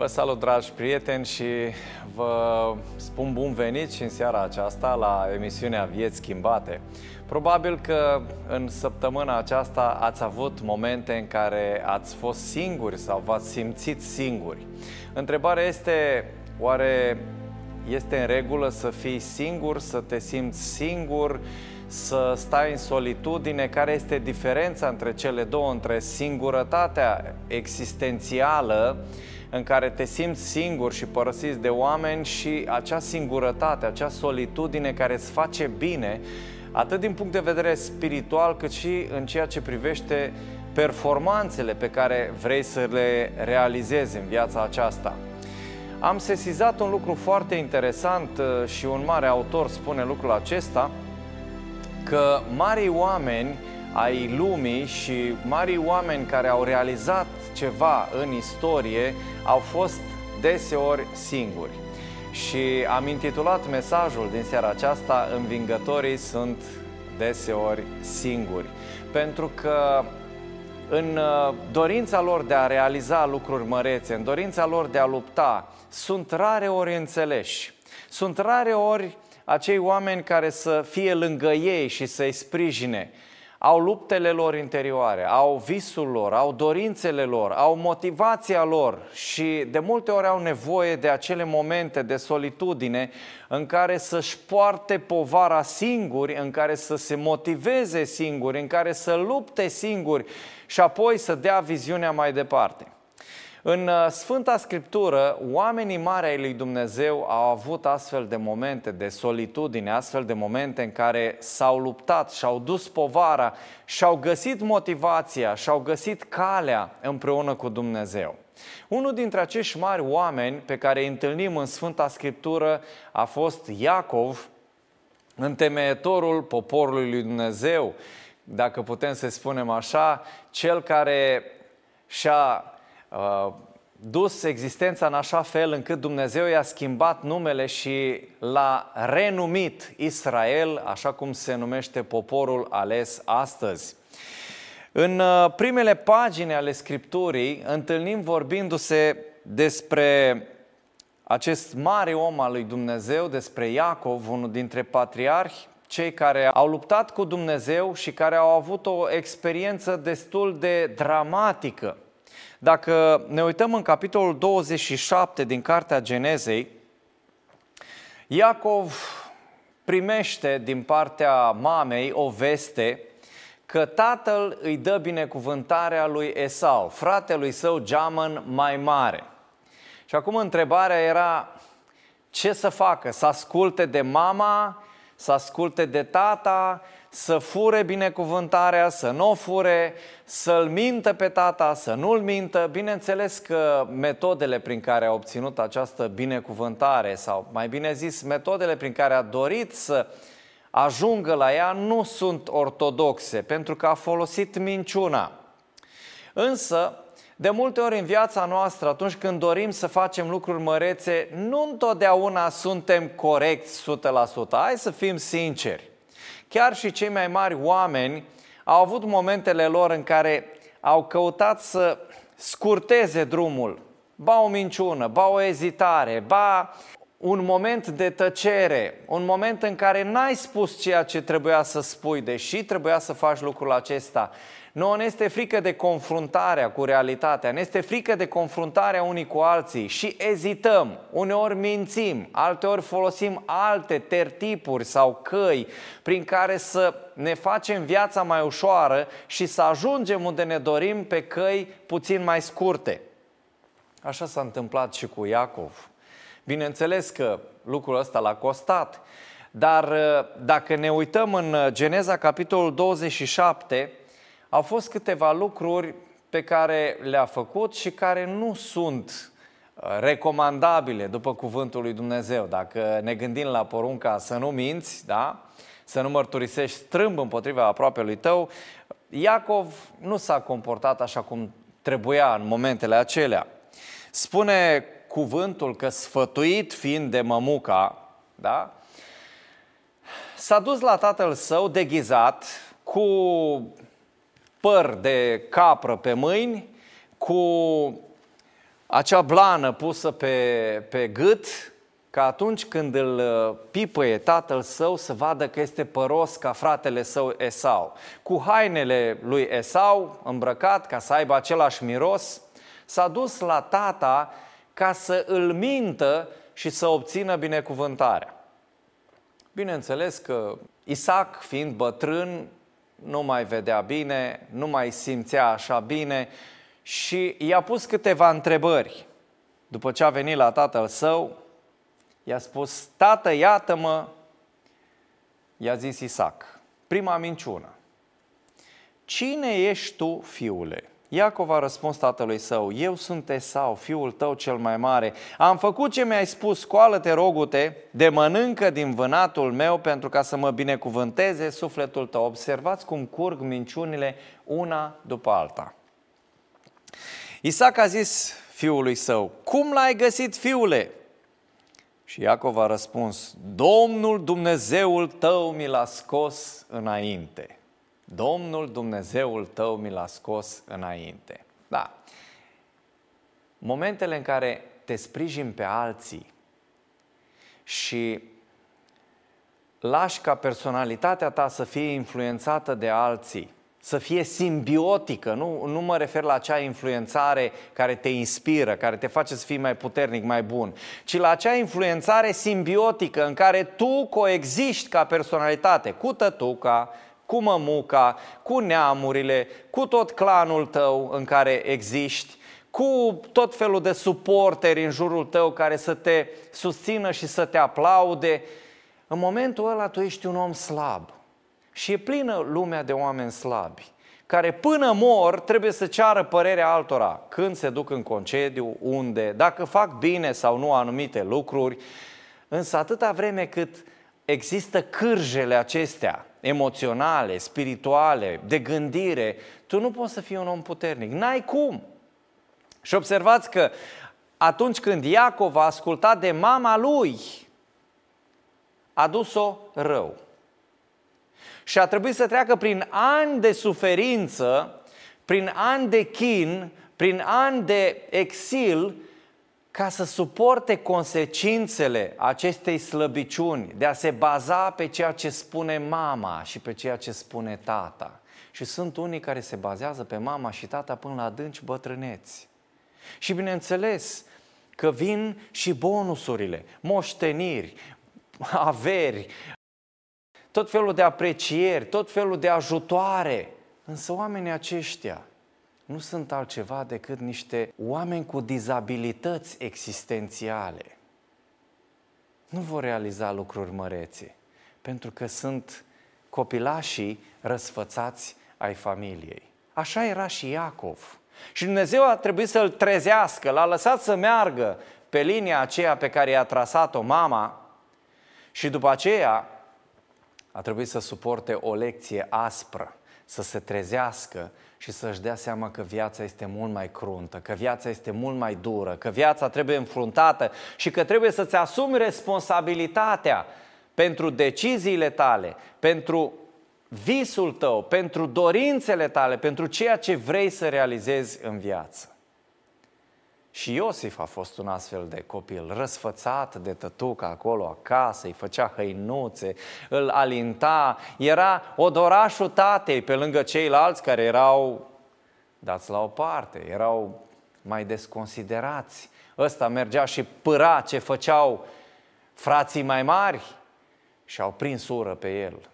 Vă salut, dragi prieteni, și vă spun bun venit și în seara aceasta la emisiunea Vieți Schimbate. Probabil că în săptămâna aceasta ați avut momente în care ați fost singuri sau v-ați simțit singuri. Întrebarea este, oare este în regulă să fii singur, să te simți singur, să stai în solitudine? Care este diferența între cele două, între singurătatea existențială în care te simți singur și părăsit de oameni și acea singurătate, acea solitudine care îți face bine, atât din punct de vedere spiritual, cât și în ceea ce privește performanțele pe care vrei să le realizezi în viața aceasta. Am sesizat un lucru foarte interesant uh, și un mare autor spune lucrul acesta, că mari oameni ai lumii și mari oameni care au realizat ceva în istorie au fost deseori singuri. Și am intitulat mesajul din seara aceasta Învingătorii sunt deseori singuri. Pentru că în uh, dorința lor de a realiza lucruri mărețe, în dorința lor de a lupta, sunt rare ori înțeleși. Sunt rare ori acei oameni care să fie lângă ei și să-i sprijine au luptele lor interioare, au visul lor, au dorințele lor, au motivația lor și de multe ori au nevoie de acele momente de solitudine în care să-și poarte povara singuri, în care să se motiveze singuri, în care să lupte singuri și apoi să dea viziunea mai departe. În uh, Sfânta Scriptură, oamenii mari ai lui Dumnezeu au avut astfel de momente de solitudine, astfel de momente în care s-au luptat și-au dus povara și-au găsit motivația, și-au găsit calea împreună cu Dumnezeu. Unul dintre acești mari oameni pe care îi întâlnim în Sfânta Scriptură a fost Iacov, întemeietorul poporului lui Dumnezeu, dacă putem să spunem așa, cel care și-a Uh, dus existența în așa fel încât Dumnezeu i-a schimbat numele și l-a renumit Israel, așa cum se numește poporul ales astăzi. În uh, primele pagini ale Scripturii întâlnim vorbindu-se despre acest mare om al lui Dumnezeu, despre Iacov, unul dintre patriarhi, cei care au luptat cu Dumnezeu și care au avut o experiență destul de dramatică dacă ne uităm în capitolul 27 din Cartea Genezei, Iacov primește din partea mamei o veste că tatăl îi dă binecuvântarea lui Esau, fratelui său geamăn mai mare. Și acum întrebarea era ce să facă? Să asculte de mama, să asculte de tata, să fure binecuvântarea, să nu o fure, să-l mintă pe tata, să nu-l mintă. Bineînțeles că metodele prin care a obținut această binecuvântare, sau mai bine zis, metodele prin care a dorit să ajungă la ea, nu sunt ortodoxe, pentru că a folosit minciuna. Însă, de multe ori în viața noastră, atunci când dorim să facem lucruri mărețe, nu întotdeauna suntem corecți 100%. Hai să fim sinceri. Chiar și cei mai mari oameni au avut momentele lor în care au căutat să scurteze drumul, ba o minciună, ba o ezitare, ba un moment de tăcere, un moment în care n-ai spus ceea ce trebuia să spui, deși trebuia să faci lucrul acesta. Nu ne este frică de confruntarea cu realitatea, ne este frică de confruntarea unii cu alții și ezităm, uneori mințim, alteori folosim alte tertipuri sau căi prin care să ne facem viața mai ușoară și să ajungem unde ne dorim pe căi puțin mai scurte. Așa s-a întâmplat și cu Iacov. Bineînțeles că lucrul ăsta l-a costat, dar dacă ne uităm în Geneza capitolul 27, au fost câteva lucruri pe care le-a făcut și care nu sunt uh, recomandabile după cuvântul lui Dumnezeu. Dacă ne gândim la porunca să nu minți, da? să nu mărturisești strâmb împotriva aproapelui tău, Iacov nu s-a comportat așa cum trebuia în momentele acelea. Spune cuvântul că sfătuit fiind de mămuca, da? s-a dus la tatăl său deghizat cu păr de capră pe mâini, cu acea blană pusă pe, pe gât, ca atunci când îl uh, pipăie tatăl său să vadă că este păros ca fratele său Esau. Cu hainele lui Esau îmbrăcat ca să aibă același miros, s-a dus la tata ca să îl mintă și să obțină binecuvântarea. Bineînțeles că Isaac, fiind bătrân, nu mai vedea bine, nu mai simțea așa bine și i-a pus câteva întrebări. După ce a venit la tatăl său, i-a spus, tată, iată-mă, i-a zis Isaac, prima minciună. Cine ești tu, fiule? Iacov a răspuns tatălui său, eu sunt Esau, fiul tău cel mai mare. Am făcut ce mi-ai spus, scoală-te, rogute, de mănâncă din vânatul meu pentru ca să mă binecuvânteze sufletul tău. Observați cum curg minciunile una după alta. Isaac a zis fiului său, cum l-ai găsit, fiule? Și Iacov a răspuns, Domnul Dumnezeul tău mi l-a scos înainte. Domnul Dumnezeul tău mi l-a scos înainte. Da. Momentele în care te sprijin pe alții și lași ca personalitatea ta să fie influențată de alții, să fie simbiotică, nu, nu mă refer la acea influențare care te inspiră, care te face să fii mai puternic, mai bun, ci la acea influențare simbiotică în care tu coexiști ca personalitate cu tătuca, cu mămuca, cu neamurile, cu tot clanul tău în care existi, cu tot felul de suporteri în jurul tău care să te susțină și să te aplaude, în momentul ăla tu ești un om slab. Și e plină lumea de oameni slabi, care până mor trebuie să ceară părerea altora, când se duc în concediu, unde, dacă fac bine sau nu anumite lucruri, însă atâta vreme cât există cârjele acestea, emoționale, spirituale, de gândire, tu nu poți să fii un om puternic. N-ai cum. Și observați că atunci când Iacov a ascultat de mama lui, a dus-o rău. Și a trebuit să treacă prin ani de suferință, prin ani de chin, prin ani de exil, ca să suporte consecințele acestei slăbiciuni, de a se baza pe ceea ce spune mama și pe ceea ce spune tata. Și sunt unii care se bazează pe mama și tata până la adânci bătrâneți. Și bineînțeles că vin și bonusurile, moșteniri, averi, tot felul de aprecieri, tot felul de ajutoare. Însă oamenii aceștia nu sunt altceva decât niște oameni cu dizabilități existențiale. Nu vor realiza lucruri mărețe, pentru că sunt copilașii răsfățați ai familiei. Așa era și Iacov. Și Dumnezeu a trebuit să-l trezească, l-a lăsat să meargă pe linia aceea pe care i-a trasat-o mama și după aceea a trebuit să suporte o lecție aspră, să se trezească și să-și dea seama că viața este mult mai cruntă, că viața este mult mai dură, că viața trebuie înfruntată și că trebuie să-ți asumi responsabilitatea pentru deciziile tale, pentru visul tău, pentru dorințele tale, pentru ceea ce vrei să realizezi în viață. Și Iosif a fost un astfel de copil, răsfățat de tătuca acolo acasă, îi făcea hăinuțe, îl alinta, era odorașul tatei pe lângă ceilalți care erau dați la o parte, erau mai desconsiderați. Ăsta mergea și pâra ce făceau frații mai mari și au prins ură pe el.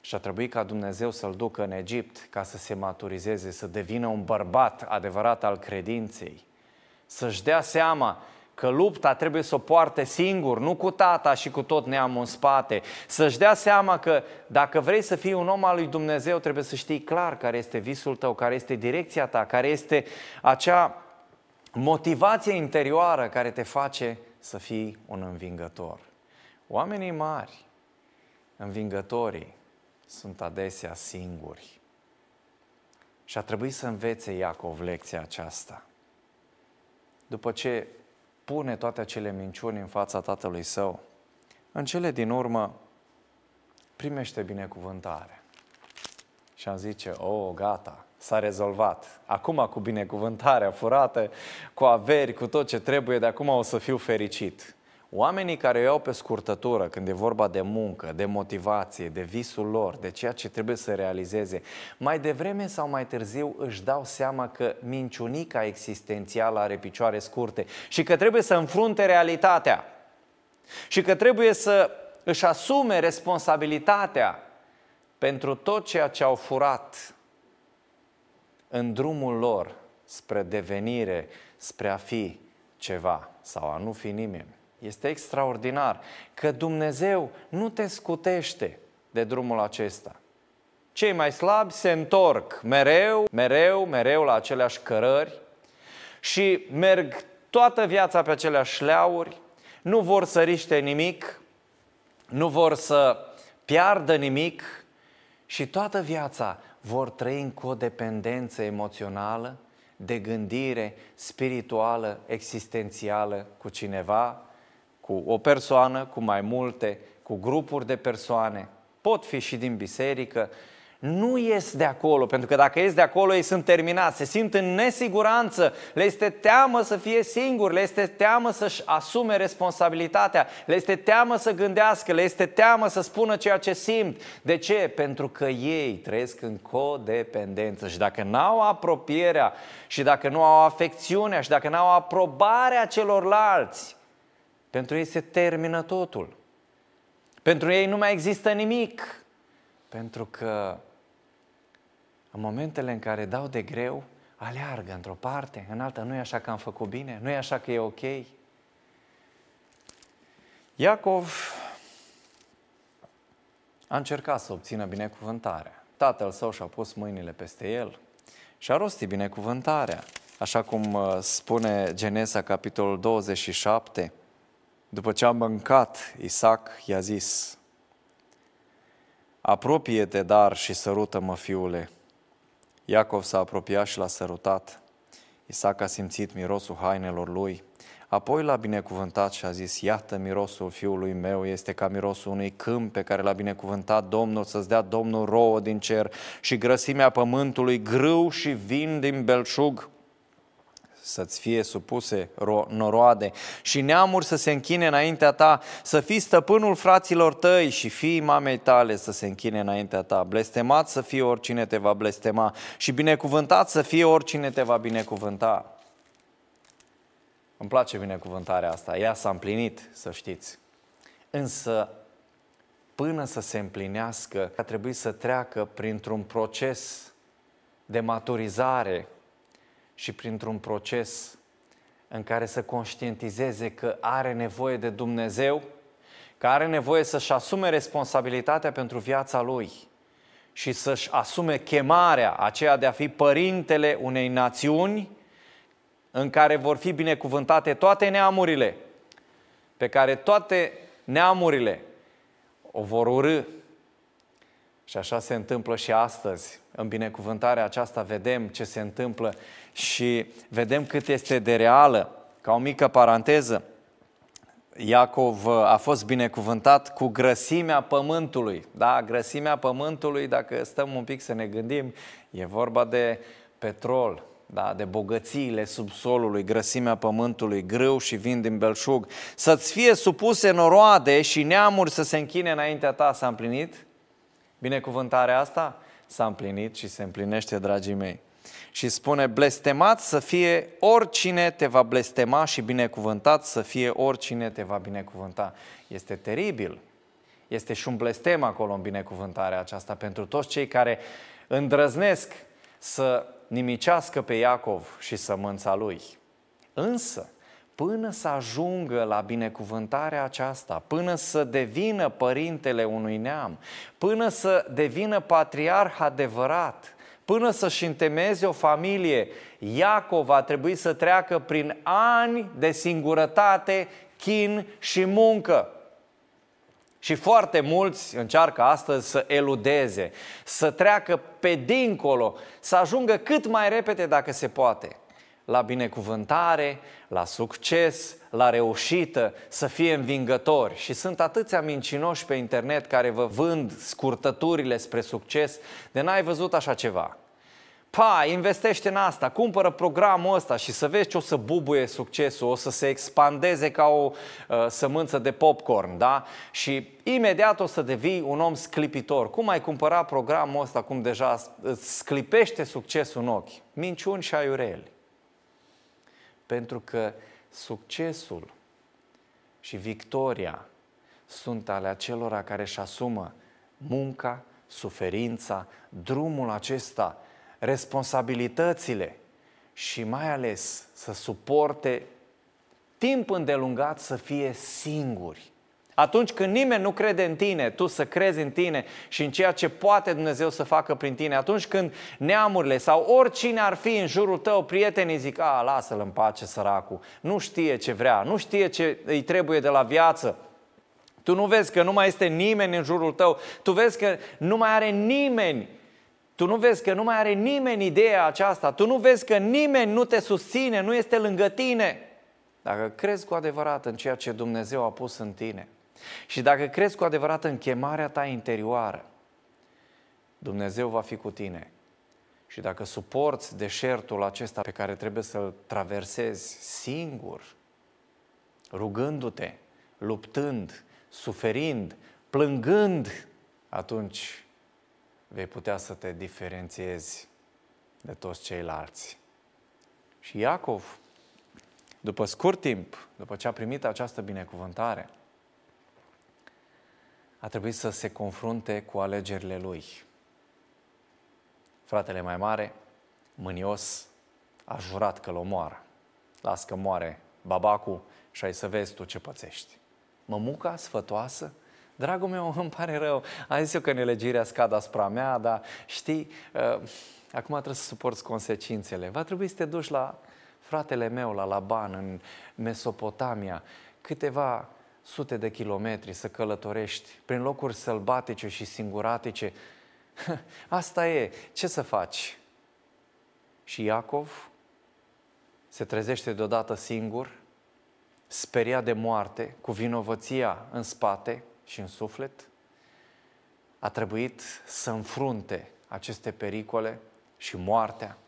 Și a trebuit ca Dumnezeu să-l ducă în Egipt ca să se maturizeze, să devină un bărbat adevărat al credinței să-și dea seama că lupta trebuie să o poarte singur, nu cu tata și cu tot neamul în spate. Să-și dea seama că dacă vrei să fii un om al lui Dumnezeu, trebuie să știi clar care este visul tău, care este direcția ta, care este acea motivație interioară care te face să fii un învingător. Oamenii mari, învingătorii, sunt adesea singuri. Și a trebuit să învețe Iacov lecția aceasta după ce pune toate acele minciuni în fața tatălui său, în cele din urmă primește binecuvântare. Și am zice, o, oh, gata, s-a rezolvat. Acum cu binecuvântarea furată, cu averi, cu tot ce trebuie, de acum o să fiu fericit. Oamenii care o iau pe scurtătură când e vorba de muncă, de motivație, de visul lor, de ceea ce trebuie să realizeze, mai devreme sau mai târziu își dau seama că minciunica existențială are picioare scurte și că trebuie să înfrunte realitatea și că trebuie să își asume responsabilitatea pentru tot ceea ce au furat în drumul lor spre devenire, spre a fi ceva sau a nu fi nimeni. Este extraordinar că Dumnezeu nu te scutește de drumul acesta. Cei mai slabi se întorc mereu, mereu, mereu la aceleași cărări și merg toată viața pe aceleași șleauri, nu vor să riște nimic, nu vor să piardă nimic și toată viața vor trăi în codependență emoțională, de gândire spirituală, existențială cu cineva, cu o persoană, cu mai multe, cu grupuri de persoane, pot fi și din biserică, nu ies de acolo, pentru că dacă ies de acolo ei sunt terminați, se simt în nesiguranță, le este teamă să fie singuri, le este teamă să-și asume responsabilitatea, le este teamă să gândească, le este teamă să spună ceea ce simt. De ce? Pentru că ei trăiesc în codependență și dacă n-au apropierea și dacă nu au afecțiunea și dacă n-au aprobarea celorlalți, pentru ei se termină totul. Pentru ei nu mai există nimic. Pentru că în momentele în care dau de greu, aleargă într-o parte, în alta, nu e așa că am făcut bine, nu e așa că e ok. Iacov a încercat să obțină binecuvântarea. Tatăl său și-a pus mâinile peste el și a rostit binecuvântarea. Așa cum uh, spune Genesa, capitolul 27, după ce a mâncat, Isaac i-a zis, Apropie-te, dar, și sărută-mă, fiule. Iacov s-a apropiat și l-a sărutat. Isaac a simțit mirosul hainelor lui. Apoi l-a binecuvântat și a zis, iată mirosul fiului meu este ca mirosul unui câmp pe care l-a binecuvântat Domnul să-ți dea Domnul rouă din cer și grăsimea pământului grâu și vin din belșug să-ți fie supuse noroade și neamuri să se închine înaintea ta, să fii stăpânul fraților tăi și fii mamei tale să se închine înaintea ta. Blestemat să fie oricine te va blestema și binecuvântat să fie oricine te va binecuvânta. Îmi place binecuvântarea asta, ea s-a împlinit, să știți. Însă, până să se împlinească, a trebuit să treacă printr-un proces de maturizare și printr-un proces în care să conștientizeze că are nevoie de Dumnezeu, că are nevoie să-și asume responsabilitatea pentru viața lui și să-și asume chemarea aceea de a fi părintele unei națiuni în care vor fi binecuvântate toate neamurile, pe care toate neamurile o vor urâ. Și așa se întâmplă și astăzi. În binecuvântarea aceasta vedem ce se întâmplă și vedem cât este de reală. Ca o mică paranteză, Iacov a fost binecuvântat cu grăsimea pământului. Da, grăsimea pământului, dacă stăm un pic să ne gândim, e vorba de petrol, da, de bogățiile subsolului, grăsimea pământului, grâu și vin din belșug. Să-ți fie supuse noroade și neamuri să se închine înaintea ta. S-a împlinit binecuvântarea asta? S-a împlinit și se împlinește, dragii mei și spune blestemat să fie oricine te va blestema și binecuvântat să fie oricine te va binecuvânta. Este teribil. Este și un blestem acolo în binecuvântarea aceasta pentru toți cei care îndrăznesc să nimicească pe Iacov și sămânța lui. Însă, până să ajungă la binecuvântarea aceasta, până să devină părintele unui neam, până să devină patriarh adevărat, Până să-și întemeze o familie, Iacov a trebuit să treacă prin ani de singurătate, chin și muncă. Și foarte mulți încearcă astăzi să eludeze, să treacă pe dincolo, să ajungă cât mai repede dacă se poate la binecuvântare, la succes, la reușită, să fie învingători. Și sunt atâția mincinoși pe internet care vă vând scurtăturile spre succes, de n-ai văzut așa ceva. pa, investește în asta, cumpără programul ăsta și să vezi ce o să bubuie succesul, o să se expandeze ca o uh, sămânță de popcorn, da? Și imediat o să devii un om sclipitor. Cum ai cumpăra programul ăsta, cum deja îți sclipește succesul în ochi? Minciuni și aiureli. Pentru că succesul și victoria sunt ale acelora care își asumă munca, suferința, drumul acesta, responsabilitățile și mai ales să suporte timp îndelungat să fie singuri. Atunci când nimeni nu crede în tine, tu să crezi în tine și în ceea ce poate Dumnezeu să facă prin tine, atunci când neamurile sau oricine ar fi în jurul tău, prietenii zic, a, lasă-l în pace săracul, nu știe ce vrea, nu știe ce îi trebuie de la viață, tu nu vezi că nu mai este nimeni în jurul tău, tu vezi că nu mai are nimeni tu nu vezi că nu mai are nimeni ideea aceasta, tu nu vezi că nimeni nu te susține, nu este lângă tine. Dacă crezi cu adevărat în ceea ce Dumnezeu a pus în tine și dacă crezi cu adevărat în chemarea ta interioară, Dumnezeu va fi cu tine. Și dacă suporți deșertul acesta pe care trebuie să-l traversezi singur, rugându-te, luptând, suferind, plângând, atunci vei putea să te diferențiezi de toți ceilalți. Și Iacov, după scurt timp, după ce a primit această binecuvântare, a trebuit să se confrunte cu alegerile lui. Fratele mai mare, mânios, a jurat că-l omoară. Las că moare babacul și ai să vezi tu ce pățești. Mămuca sfătoasă Dragul meu, îmi pare rău, am zis eu că nelegirea scad asupra mea, dar știi, uh, acum trebuie să suporți consecințele. Va trebui să te duci la fratele meu, la Laban, în Mesopotamia, câteva sute de kilometri să călătorești prin locuri sălbatice și singuratice. Asta e, ce să faci? Și Iacov se trezește deodată singur, speriat de moarte, cu vinovăția în spate, și în suflet, a trebuit să înfrunte aceste pericole și moartea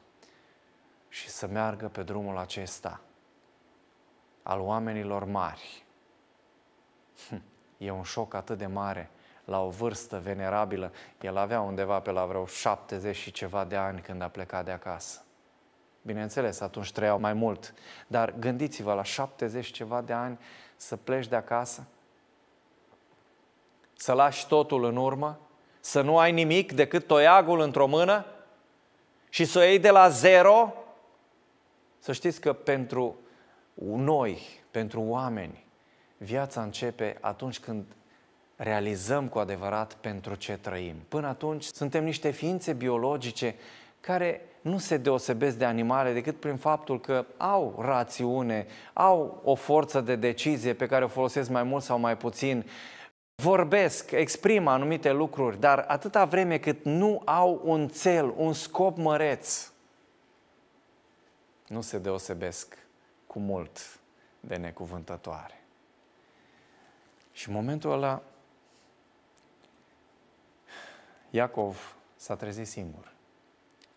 și să meargă pe drumul acesta al oamenilor mari. Hm, e un șoc atât de mare la o vârstă venerabilă. El avea undeva pe la vreo 70 și ceva de ani când a plecat de acasă. Bineînțeles, atunci trăiau mai mult, dar gândiți-vă la 70 ceva de ani să pleci de acasă să lași totul în urmă, să nu ai nimic decât toiagul într-o mână și să o iei de la zero, să știți că pentru noi, pentru oameni, viața începe atunci când realizăm cu adevărat pentru ce trăim. Până atunci suntem niște ființe biologice care nu se deosebesc de animale decât prin faptul că au rațiune, au o forță de decizie pe care o folosesc mai mult sau mai puțin, vorbesc, exprimă anumite lucruri, dar atâta vreme cât nu au un cel, un scop măreț, nu se deosebesc cu mult de necuvântătoare. Și în momentul ăla, Iacov s-a trezit singur,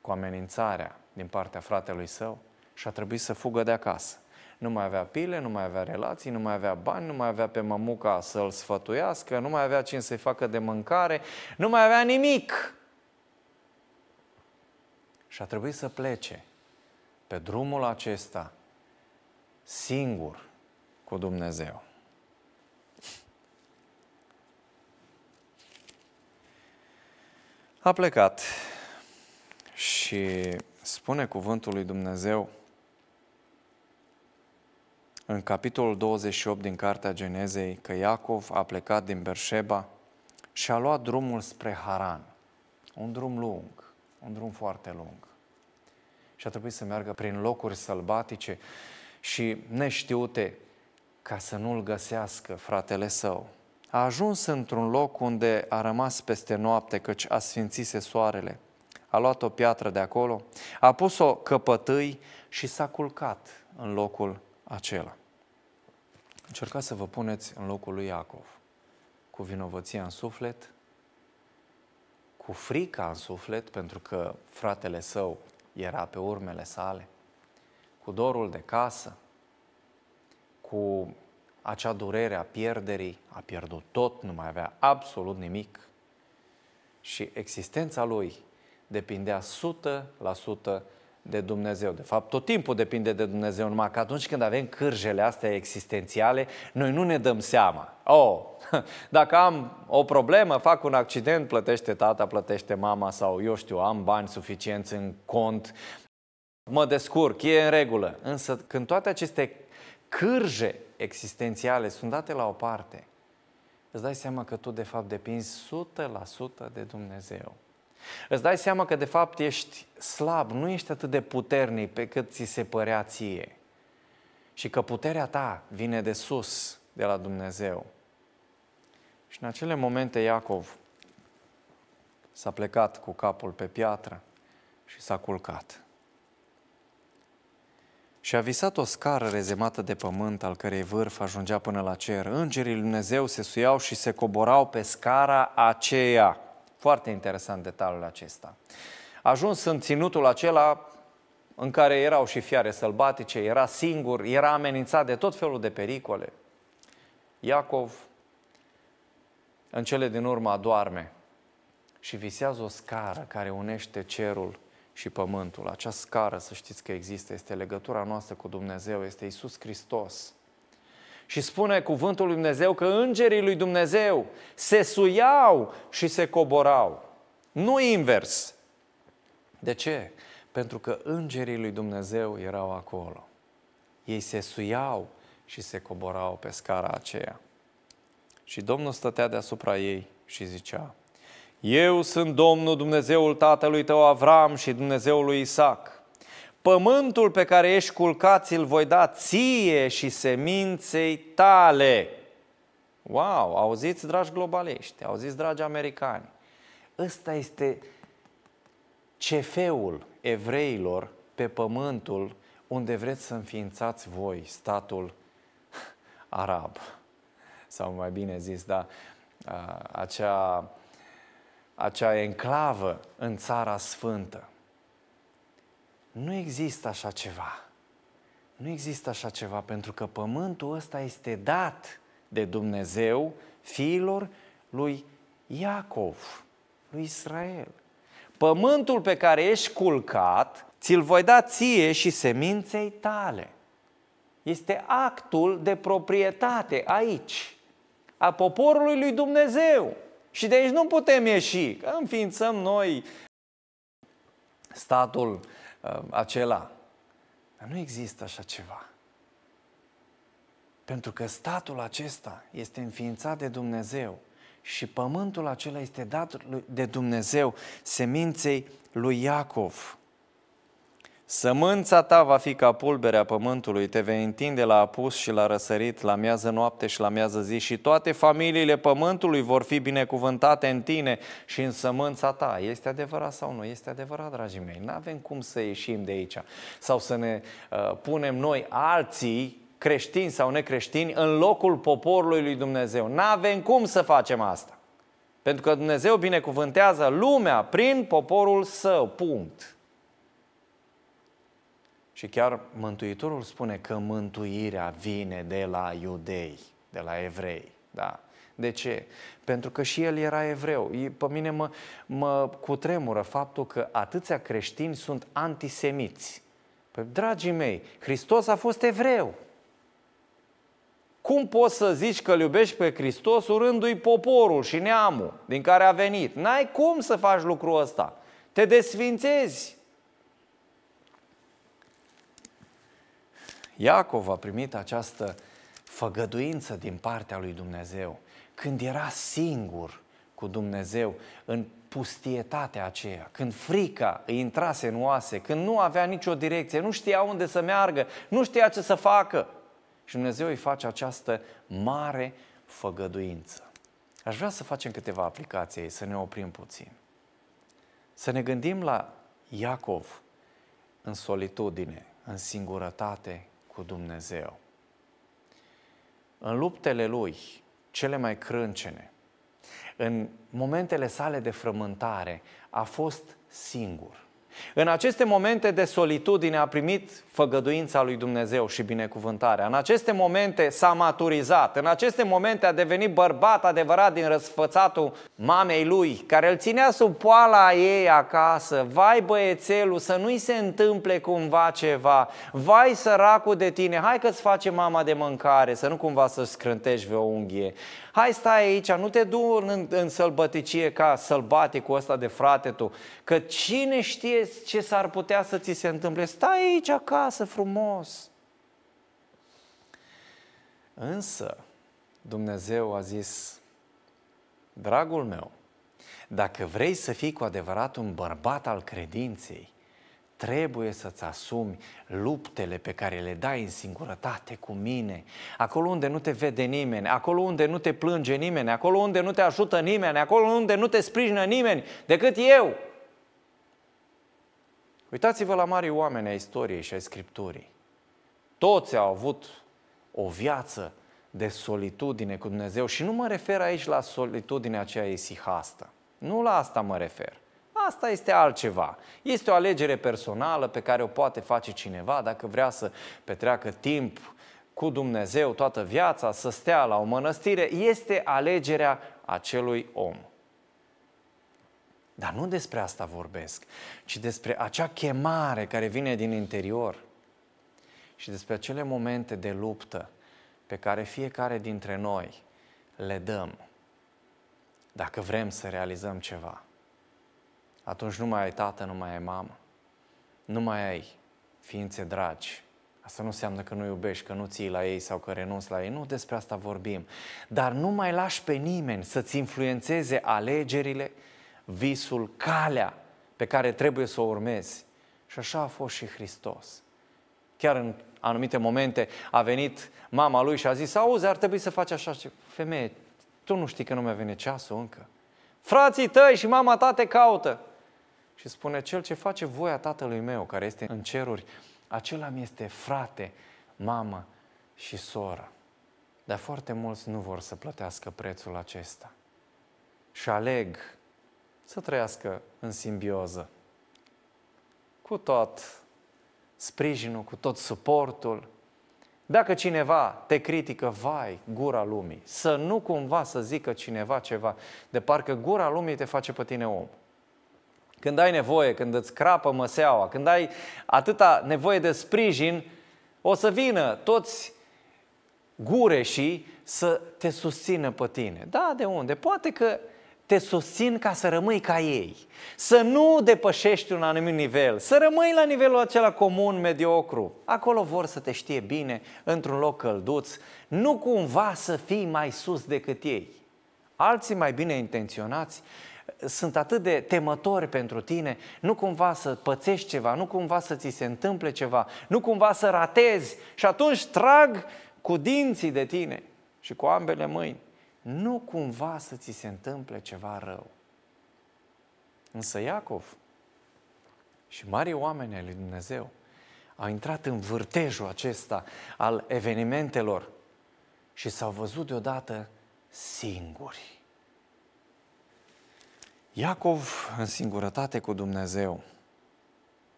cu amenințarea din partea fratelui său și a trebuit să fugă de acasă. Nu mai avea pile, nu mai avea relații, nu mai avea bani, nu mai avea pe mămuca să-l sfătuiască, nu mai avea cine să-i facă de mâncare, nu mai avea nimic. Și a trebuit să plece pe drumul acesta singur cu Dumnezeu. A plecat și spune cuvântul lui Dumnezeu în capitolul 28 din Cartea Genezei că Iacov a plecat din Berșeba și a luat drumul spre Haran. Un drum lung, un drum foarte lung. Și a trebuit să meargă prin locuri sălbatice și neștiute ca să nu-l găsească fratele său. A ajuns într-un loc unde a rămas peste noapte, căci a sfințise soarele. A luat o piatră de acolo, a pus-o căpătâi și s-a culcat în locul acela. Încercați să vă puneți în locul lui Iacov, cu vinovăția în suflet, cu frica în suflet, pentru că fratele său era pe urmele sale, cu dorul de casă, cu acea durere a pierderii, a pierdut tot, nu mai avea absolut nimic. Și existența lui depindea 100% de Dumnezeu. De fapt, tot timpul depinde de Dumnezeu, numai că atunci când avem cârjele astea existențiale, noi nu ne dăm seama. Oh, dacă am o problemă, fac un accident, plătește tata, plătește mama sau eu știu, am bani suficienți în cont, mă descurc, e în regulă. Însă când toate aceste cârje existențiale sunt date la o parte, îți dai seama că tu de fapt depinzi 100% de Dumnezeu. Îți dai seama că de fapt ești slab, nu ești atât de puternic pe cât ți se părea ție. Și că puterea ta vine de sus, de la Dumnezeu. Și în acele momente Iacov s-a plecat cu capul pe piatră și s-a culcat. Și a visat o scară rezemată de pământ, al cărei vârf ajungea până la cer. Îngerii lui Dumnezeu se suiau și se coborau pe scara aceea. Foarte interesant detaliul acesta. A ajuns în ținutul acela în care erau și fiare sălbatice, era singur, era amenințat de tot felul de pericole. Iacov, în cele din urmă, adorme și visează o scară care unește cerul și pământul. Acea scară, să știți că există, este legătura noastră cu Dumnezeu, este Isus Hristos. Și spune cuvântul lui Dumnezeu că îngerii lui Dumnezeu se suiau și se coborau. Nu invers. De ce? Pentru că îngerii lui Dumnezeu erau acolo. Ei se suiau și se coborau pe scara aceea. Și Domnul stătea deasupra ei și zicea, Eu sunt Domnul Dumnezeul tatălui tău Avram și Dumnezeul lui Isaac. Pământul pe care ești culcat îl voi da ție și seminței tale. Wow, auziți, dragi globaliști, auziți, dragi americani. Ăsta este cefeul evreilor pe pământul unde vreți să înființați voi statul arab. Sau mai bine zis, da, acea, acea enclavă în țara sfântă. Nu există așa ceva. Nu există așa ceva, pentru că pământul ăsta este dat de Dumnezeu fiilor lui Iacov, lui Israel. Pământul pe care ești culcat, ți-l voi da ție și seminței tale. Este actul de proprietate aici, a poporului lui Dumnezeu. Și de aici nu putem ieși. Înființăm noi statul Uh, acela. Dar nu există așa ceva. Pentru că statul acesta este înființat de Dumnezeu și pământul acela este dat de Dumnezeu seminței lui Iacov. Sămânța ta va fi ca pulberea pământului, te vei întinde la apus și la răsărit, la miază noapte și la miază zi și toate familiile pământului vor fi binecuvântate în tine și în sămânța ta. Este adevărat sau nu? Este adevărat, dragii mei. Nu avem cum să ieșim de aici sau să ne uh, punem noi alții creștini sau necreștini în locul poporului lui Dumnezeu. Nu avem cum să facem asta. Pentru că Dumnezeu binecuvântează lumea prin poporul său. Punct. Și chiar Mântuitorul spune că mântuirea vine de la iudei, de la evrei. Da? De ce? Pentru că și el era evreu. Pe mine mă, mă cutremură faptul că atâția creștini sunt antisemiți. Păi, dragii mei, Hristos a fost evreu. Cum poți să zici că îl iubești pe Hristos urându-i poporul și neamul din care a venit? N-ai cum să faci lucrul ăsta. Te desfințezi. Iacov a primit această făgăduință din partea lui Dumnezeu când era singur cu Dumnezeu în pustietatea aceea, când frica îi intrase în oase, când nu avea nicio direcție, nu știa unde să meargă, nu știa ce să facă. Și Dumnezeu îi face această mare făgăduință. Aș vrea să facem câteva aplicații, să ne oprim puțin. Să ne gândim la Iacov în solitudine, în singurătate, cu Dumnezeu. În luptele lui, cele mai crâncene, în momentele sale de frământare, a fost singur. În aceste momente de solitudine a primit făgăduința lui Dumnezeu și binecuvântarea. În aceste momente s-a maturizat. În aceste momente a devenit bărbat adevărat din răsfățatul mamei lui, care îl ținea sub poala ei acasă. Vai băiețelul, să nu-i se întâmple cumva ceva. Vai săracul de tine, hai că-ți face mama de mâncare, să nu cumva să scrântești vreo unghie. Hai stai aici, nu te du în, în sălbăticie ca sălbaticul ăsta de frate tu, că cine știe ce s-ar putea să ți se întâmple. Stai aici acasă frumos. Însă, Dumnezeu a zis, dragul meu, dacă vrei să fii cu adevărat un bărbat al credinței, trebuie să-ți asumi luptele pe care le dai în singurătate cu mine, acolo unde nu te vede nimeni, acolo unde nu te plânge nimeni, acolo unde nu te ajută nimeni, acolo unde nu te sprijină nimeni decât eu. Uitați-vă la mari oameni ai istoriei și ai Scripturii. Toți au avut o viață de solitudine cu Dumnezeu și nu mă refer aici la solitudinea aceea isihastă. Nu la asta mă refer. Asta este altceva. Este o alegere personală pe care o poate face cineva dacă vrea să petreacă timp cu Dumnezeu toată viața, să stea la o mănăstire. Este alegerea acelui om. Dar nu despre asta vorbesc, ci despre acea chemare care vine din interior și despre acele momente de luptă pe care fiecare dintre noi le dăm dacă vrem să realizăm ceva. Atunci nu mai ai tată, nu mai ai mamă, nu mai ai ființe dragi. Asta nu înseamnă că nu iubești, că nu ții la ei sau că renunți la ei. Nu despre asta vorbim. Dar nu mai lași pe nimeni să-ți influențeze alegerile, visul, calea pe care trebuie să o urmezi. Și așa a fost și Hristos. Chiar în anumite momente a venit mama lui și a zis, auzi, ar trebui să faci așa. Femeie, tu nu știi că nu mi-a venit ceasul încă. Frații tăi și mama ta te caută. Și spune, cel ce face voia tatălui meu, care este în ceruri, acela mi este frate, mamă și soră. Dar foarte mulți nu vor să plătească prețul acesta. Și aleg să trăiască în simbioză cu tot sprijinul, cu tot suportul. Dacă cineva te critică, vai, gura lumii, să nu cumva să zică cineva ceva, de parcă gura lumii te face pe tine om. Când ai nevoie, când îți crapă măseaua, când ai atâta nevoie de sprijin, o să vină toți gureșii să te susțină pe tine. Da, de unde? Poate că te susțin ca să rămâi ca ei, să nu depășești un anumit nivel, să rămâi la nivelul acela comun, mediocru. Acolo vor să te știe bine, într-un loc călduț, nu cumva să fii mai sus decât ei. Alții mai bine intenționați sunt atât de temători pentru tine, nu cumva să pățești ceva, nu cumva să ți se întâmple ceva, nu cumva să ratezi și atunci trag cu dinții de tine și cu ambele mâini nu cumva să ți se întâmple ceva rău. Însă Iacov și mari oameni ai lui Dumnezeu au intrat în vârtejul acesta al evenimentelor și s-au văzut deodată singuri. Iacov, în singurătate cu Dumnezeu,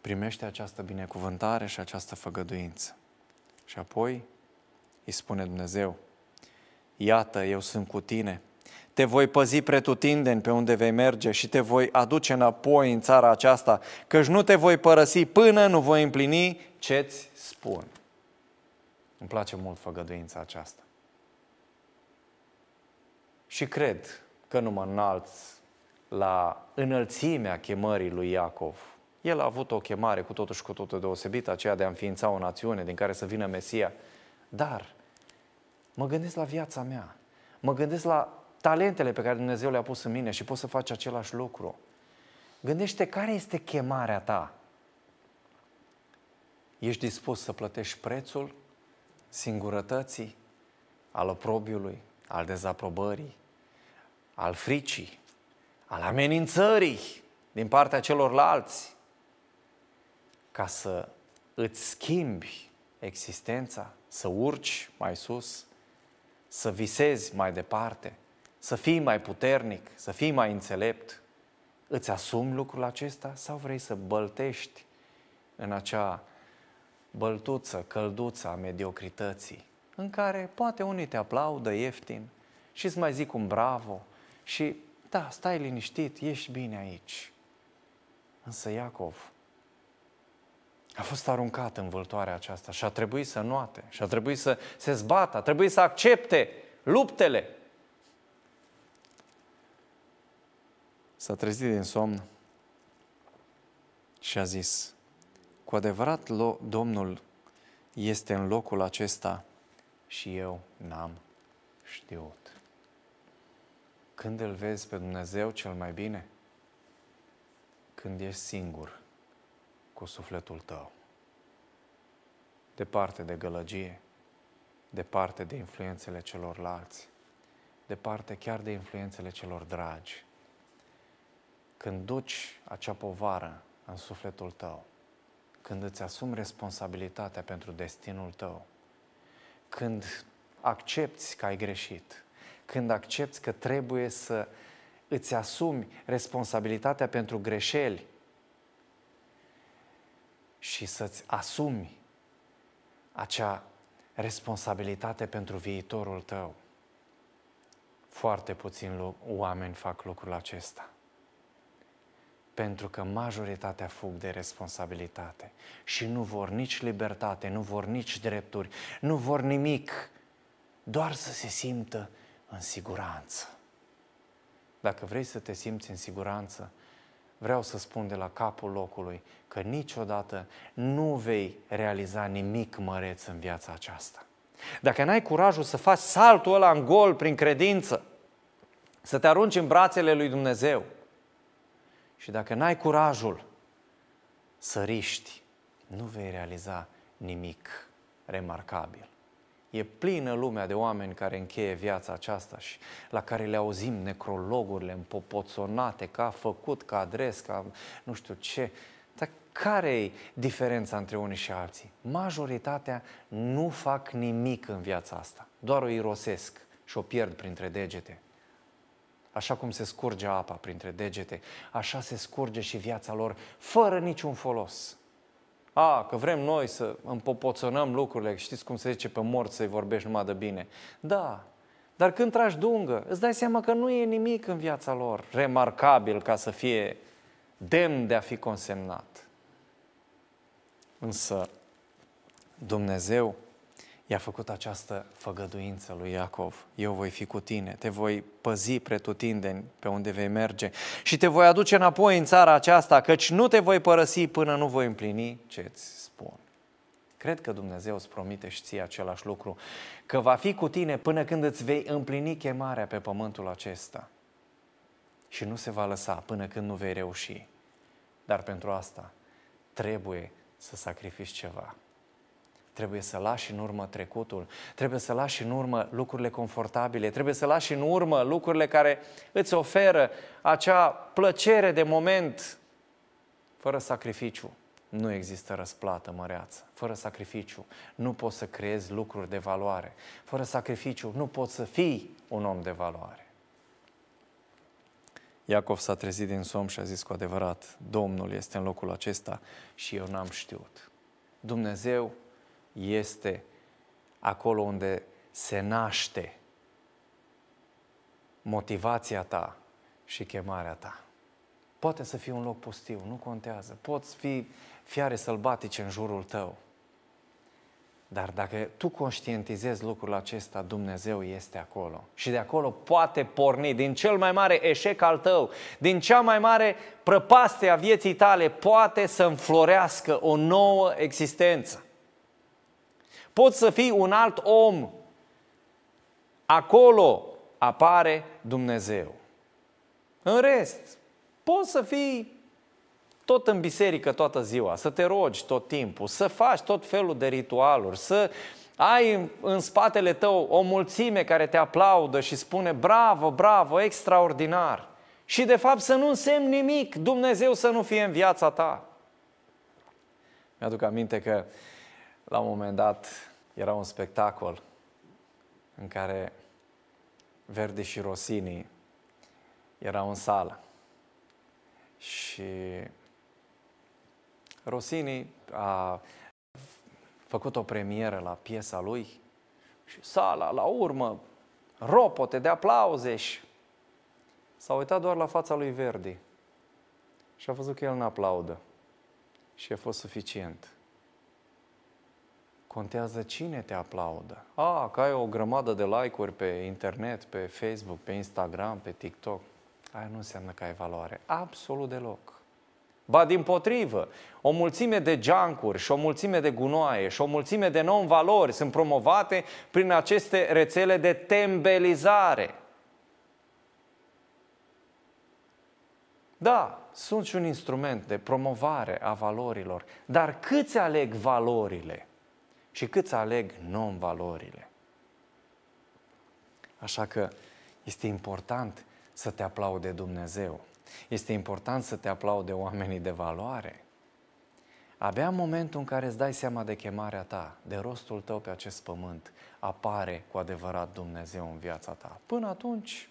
primește această binecuvântare și această făgăduință. Și apoi îi spune Dumnezeu, Iată, eu sunt cu tine. Te voi păzi pretutindeni pe unde vei merge și te voi aduce înapoi în țara aceasta, căci nu te voi părăsi până nu voi împlini ce-ți spun. Îmi place mult făgăduința aceasta. Și cred că nu mă înalț la înălțimea chemării lui Iacov. El a avut o chemare cu totul și cu totul deosebită, aceea de a înființa o națiune din care să vină Mesia. Dar Mă gândesc la viața mea. Mă gândesc la talentele pe care Dumnezeu le-a pus în mine și pot să faci același lucru. Gândește care este chemarea ta. Ești dispus să plătești prețul singurătății, al oprobiului, al dezaprobării, al fricii, al amenințării din partea celorlalți, ca să îți schimbi existența, să urci mai sus, să visezi mai departe, să fii mai puternic, să fii mai înțelept. Îți asumi lucrul acesta sau vrei să băltești în acea băltuță, călduță a mediocrității, în care poate unii te aplaudă ieftin și îți mai zic un bravo și da, stai liniștit, ești bine aici. Însă Iacov a fost aruncat în vâltoarea aceasta și a trebuit să nuate, și a trebuit să se zbată, a trebuit să accepte luptele. S-a trezit din somn și a zis, cu adevărat Domnul este în locul acesta și eu n-am știut. Când îl vezi pe Dumnezeu cel mai bine? Când ești singur cu sufletul tău. Departe de gălăgie, departe de influențele celorlalți, departe chiar de influențele celor dragi. Când duci acea povară în sufletul tău, când îți asumi responsabilitatea pentru destinul tău, când accepti că ai greșit, când accepti că trebuie să îți asumi responsabilitatea pentru greșeli și să-ți asumi acea responsabilitate pentru viitorul tău. Foarte puțini oameni fac lucrul acesta. Pentru că majoritatea fug de responsabilitate și nu vor nici libertate, nu vor nici drepturi, nu vor nimic, doar să se simtă în siguranță. Dacă vrei să te simți în siguranță, vreau să spun de la capul locului că niciodată nu vei realiza nimic măreț în viața aceasta. Dacă n-ai curajul să faci saltul ăla în gol prin credință, să te arunci în brațele lui Dumnezeu și dacă n-ai curajul să riști, nu vei realiza nimic remarcabil. E plină lumea de oameni care încheie viața aceasta și la care le auzim necrologurile împopoțonate, că a făcut, că adres, că nu știu ce. Dar care e diferența între unii și alții? Majoritatea nu fac nimic în viața asta, doar o irosesc și o pierd printre degete. Așa cum se scurge apa printre degete, așa se scurge și viața lor, fără niciun folos. A, că vrem noi să împopoțonăm lucrurile, știți cum se zice pe mort să-i vorbești numai de bine. Da, dar când tragi dungă, îți dai seama că nu e nimic în viața lor remarcabil ca să fie demn de a fi consemnat. Însă Dumnezeu i-a făcut această făgăduință lui Iacov. Eu voi fi cu tine, te voi păzi pretutindeni pe unde vei merge și te voi aduce înapoi în țara aceasta, căci nu te voi părăsi până nu voi împlini ce îți spun. Cred că Dumnezeu îți promite și ție același lucru, că va fi cu tine până când îți vei împlini chemarea pe pământul acesta. Și nu se va lăsa până când nu vei reuși. Dar pentru asta trebuie să sacrifici ceva. Trebuie să lași în urmă trecutul, trebuie să lași în urmă lucrurile confortabile, trebuie să lași în urmă lucrurile care îți oferă acea plăcere de moment. Fără sacrificiu nu există răsplată măreață. Fără sacrificiu nu poți să creezi lucruri de valoare. Fără sacrificiu nu poți să fii un om de valoare. Iacov s-a trezit din somn și a zis cu adevărat, Domnul este în locul acesta și eu n-am știut. Dumnezeu este acolo unde se naște motivația ta și chemarea ta. Poate să fie un loc pustiu, nu contează. Poți fi fiare sălbatice în jurul tău. Dar dacă tu conștientizezi lucrul acesta, Dumnezeu este acolo. Și de acolo poate porni, din cel mai mare eșec al tău, din cea mai mare prăpaste a vieții tale, poate să înflorească o nouă existență. Poți să fii un alt om. Acolo apare Dumnezeu. În rest, poți să fii tot în biserică toată ziua, să te rogi tot timpul, să faci tot felul de ritualuri, să ai în spatele tău o mulțime care te aplaudă și spune bravo, bravo, extraordinar. Și de fapt să nu însemni nimic, Dumnezeu să nu fie în viața ta. Mi-aduc aminte că la un moment dat era un spectacol în care Verdi și Rossini erau în sală. Și Rossini a făcut o premieră la piesa lui și sala, la urmă, ropote de aplauze și s-a uitat doar la fața lui Verdi și a văzut că el nu aplaudă și a fost suficient. Contează cine te aplaudă. A, că ai o grămadă de like-uri pe internet, pe Facebook, pe Instagram, pe TikTok. Aia nu înseamnă că ai valoare. Absolut deloc. Ba din potrivă, o mulțime de jancuri și o mulțime de gunoaie și o mulțime de non-valori sunt promovate prin aceste rețele de tembelizare. Da, sunt și un instrument de promovare a valorilor, dar câți aleg valorile și câți aleg non-valorile? Așa că este important să te aplaude Dumnezeu. Este important să te aplaude oamenii de valoare. Abia în momentul în care îți dai seama de chemarea ta, de rostul tău pe acest pământ, apare cu adevărat Dumnezeu în viața ta. Până atunci,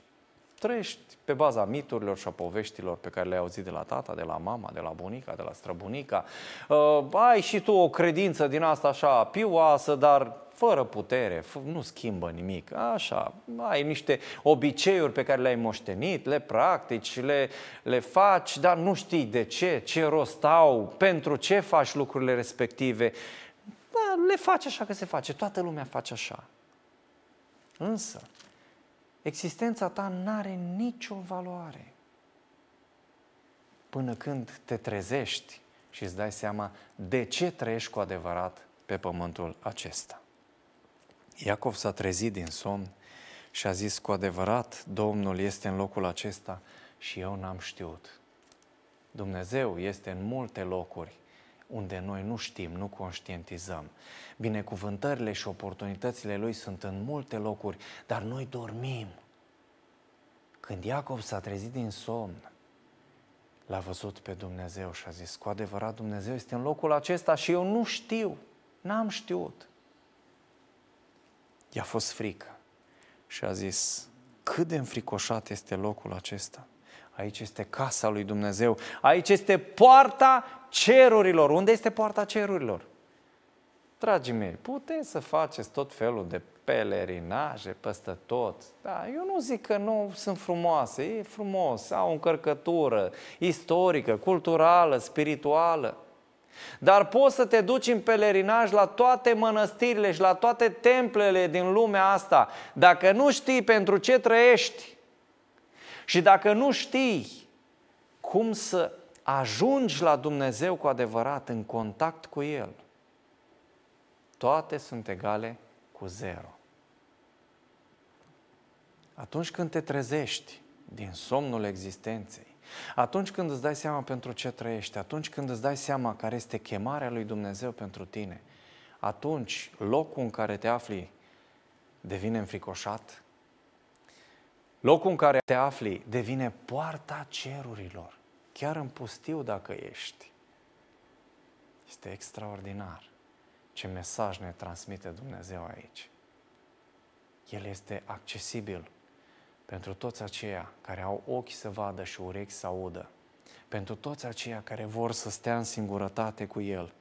trăiești pe baza miturilor și a poveștilor pe care le-ai auzit de la tata, de la mama, de la bunica, de la străbunica. Uh, ai și tu o credință din asta așa pioasă, dar fără putere, nu schimbă nimic. Așa, ai niște obiceiuri pe care le-ai moștenit, le practici, le, le faci, dar nu știi de ce, ce rost au, pentru ce faci lucrurile respective. Da, le faci așa că se face, toată lumea face așa. Însă, existența ta nu are nicio valoare. Până când te trezești și îți dai seama de ce trăiești cu adevărat pe pământul acesta. Iacov s-a trezit din somn și a zis cu adevărat, Domnul este în locul acesta și eu n-am știut. Dumnezeu este în multe locuri unde noi nu știm, nu conștientizăm. Binecuvântările și oportunitățile Lui sunt în multe locuri, dar noi dormim. Când Iacov s-a trezit din somn, l-a văzut pe Dumnezeu și a zis, cu adevărat Dumnezeu este în locul acesta și eu nu știu, n-am știut. I-a fost frică și a zis, cât de înfricoșat este locul acesta. Aici este casa lui Dumnezeu, aici este poarta cerurilor. Unde este poarta cerurilor? Dragii mei, puteți să faceți tot felul de pelerinaje peste tot. Da, eu nu zic că nu sunt frumoase, e frumos, au o încărcătură istorică, culturală, spirituală. Dar poți să te duci în pelerinaj la toate mănăstirile și la toate templele din lumea asta. Dacă nu știi pentru ce trăiești și dacă nu știi cum să ajungi la Dumnezeu cu adevărat în contact cu El, toate sunt egale cu zero. Atunci când te trezești din somnul existenței, atunci când îți dai seama pentru ce trăiești, atunci când îți dai seama care este chemarea lui Dumnezeu pentru tine, atunci locul în care te afli devine înfricoșat, locul în care te afli devine poarta cerurilor, chiar în pustiu dacă ești. Este extraordinar ce mesaj ne transmite Dumnezeu aici. El este accesibil pentru toți aceia care au ochi să vadă și urechi să audă, pentru toți aceia care vor să stea în singurătate cu El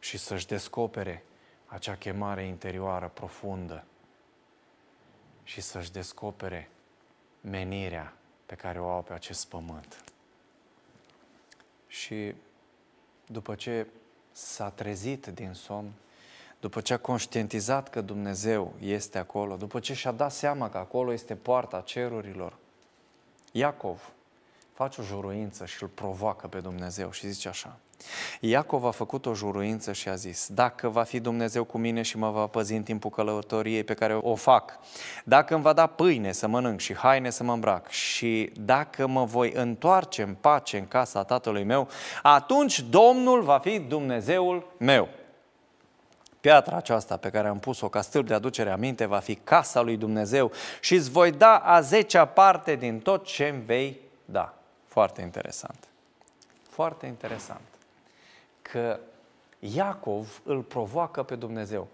și să-și descopere acea chemare interioară profundă și să-și descopere menirea pe care o au pe acest pământ. Și după ce s-a trezit din somn, după ce a conștientizat că Dumnezeu este acolo, după ce și-a dat seama că acolo este poarta cerurilor, Iacov face o juruință și îl provoacă pe Dumnezeu și zice așa. Iacov a făcut o juruință și a zis, dacă va fi Dumnezeu cu mine și mă va păzi în timpul călătoriei pe care o fac, dacă îmi va da pâine să mănânc și haine să mă îmbrac și dacă mă voi întoarce în pace în casa tatălui meu, atunci Domnul va fi Dumnezeul meu. Piatra aceasta pe care am pus-o ca stâlp de aducere aminte va fi casa lui Dumnezeu și îți voi da a zecea parte din tot ce îmi vei da. Foarte interesant. Foarte interesant. Că Iacov îl provoacă pe Dumnezeu.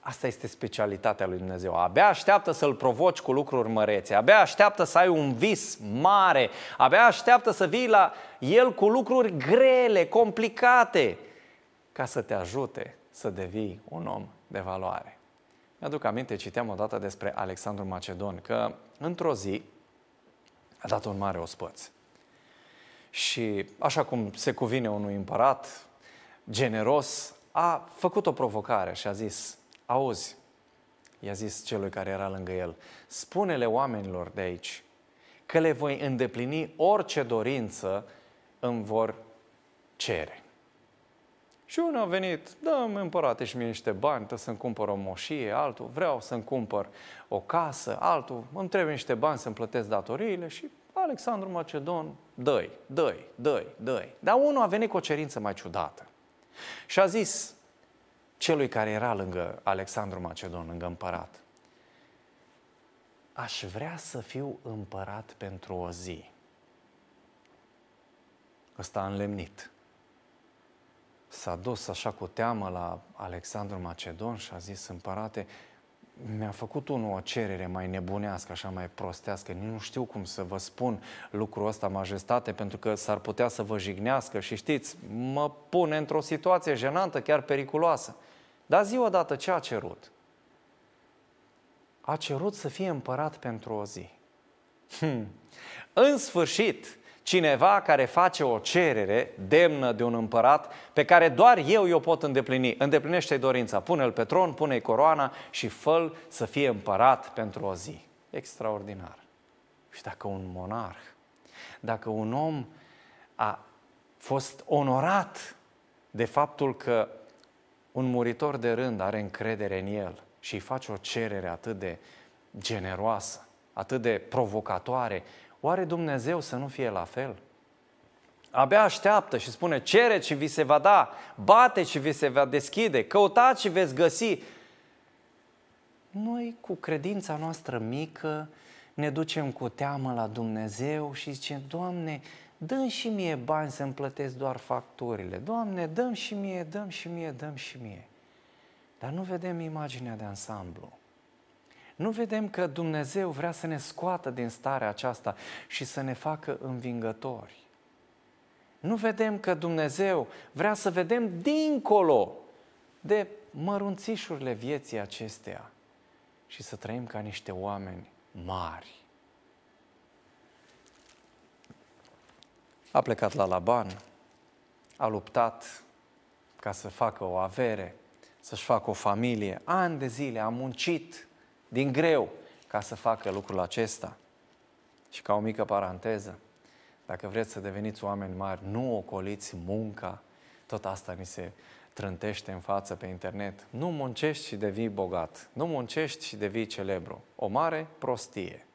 Asta este specialitatea lui Dumnezeu. Abia așteaptă să-l provoci cu lucruri mărețe, abia așteaptă să ai un vis mare, abia așteaptă să vii la el cu lucruri grele, complicate, ca să te ajute să devii un om de valoare. Mi-aduc aminte, citeam odată despre Alexandru Macedon, că într-o zi a dat un mare ospăț. Și așa cum se cuvine unui împărat generos, a făcut o provocare și a zis, auzi, i-a zis celui care era lângă el, spune-le oamenilor de aici că le voi îndeplini orice dorință îmi vor cere. Și unul a venit, da, împărate și mie niște bani, trebuie să-mi cumpăr o moșie, altul, vreau să-mi cumpăr o casă, altul, îmi trebuie niște bani să-mi plătesc datoriile și Alexandru Macedon, dă-i, dă-i, dă-i, dă-i. Dar unul a venit cu o cerință mai ciudată. Și a zis celui care era lângă Alexandru Macedon, lângă împărat, aș vrea să fiu împărat pentru o zi. Ăsta a înlemnit. S-a dus așa cu teamă la Alexandru Macedon și a zis, împărate, mi-a făcut unul o cerere mai nebunească, așa mai prostească. Nu știu cum să vă spun lucrul ăsta, majestate, pentru că s-ar putea să vă jignească și știți, mă pune într-o situație jenantă, chiar periculoasă. Dar zi odată ce a cerut? A cerut să fie împărat pentru o zi. Hmm. În sfârșit, cineva care face o cerere demnă de un împărat pe care doar eu o pot îndeplini. Îndeplinește-i dorința, pune-l pe tron, pune-i coroana și fă să fie împărat pentru o zi. Extraordinar. Și dacă un monarh, dacă un om a fost onorat de faptul că un muritor de rând are încredere în el și îi face o cerere atât de generoasă, atât de provocatoare, Oare Dumnezeu să nu fie la fel? Abia așteaptă și spune, cere și vi se va da, bate și vi se va deschide, căutați și veți găsi. Noi cu credința noastră mică ne ducem cu teamă la Dumnezeu și zicem, Doamne, dăm și mie bani să-mi plătesc doar facturile. Doamne, dăm și mie, dăm și mie, dăm și mie. Dar nu vedem imaginea de ansamblu. Nu vedem că Dumnezeu vrea să ne scoată din starea aceasta și să ne facă învingători. Nu vedem că Dumnezeu vrea să vedem dincolo de mărunțișurile vieții acesteia și să trăim ca niște oameni mari. A plecat la Laban, a luptat ca să facă o avere, să-și facă o familie, ani de zile a muncit, din greu ca să facă lucrul acesta. Și ca o mică paranteză, dacă vreți să deveniți oameni mari, nu ocoliți munca, tot asta ni se trântește în față pe internet. Nu muncești și devii bogat, nu muncești și devii celebru. O mare prostie.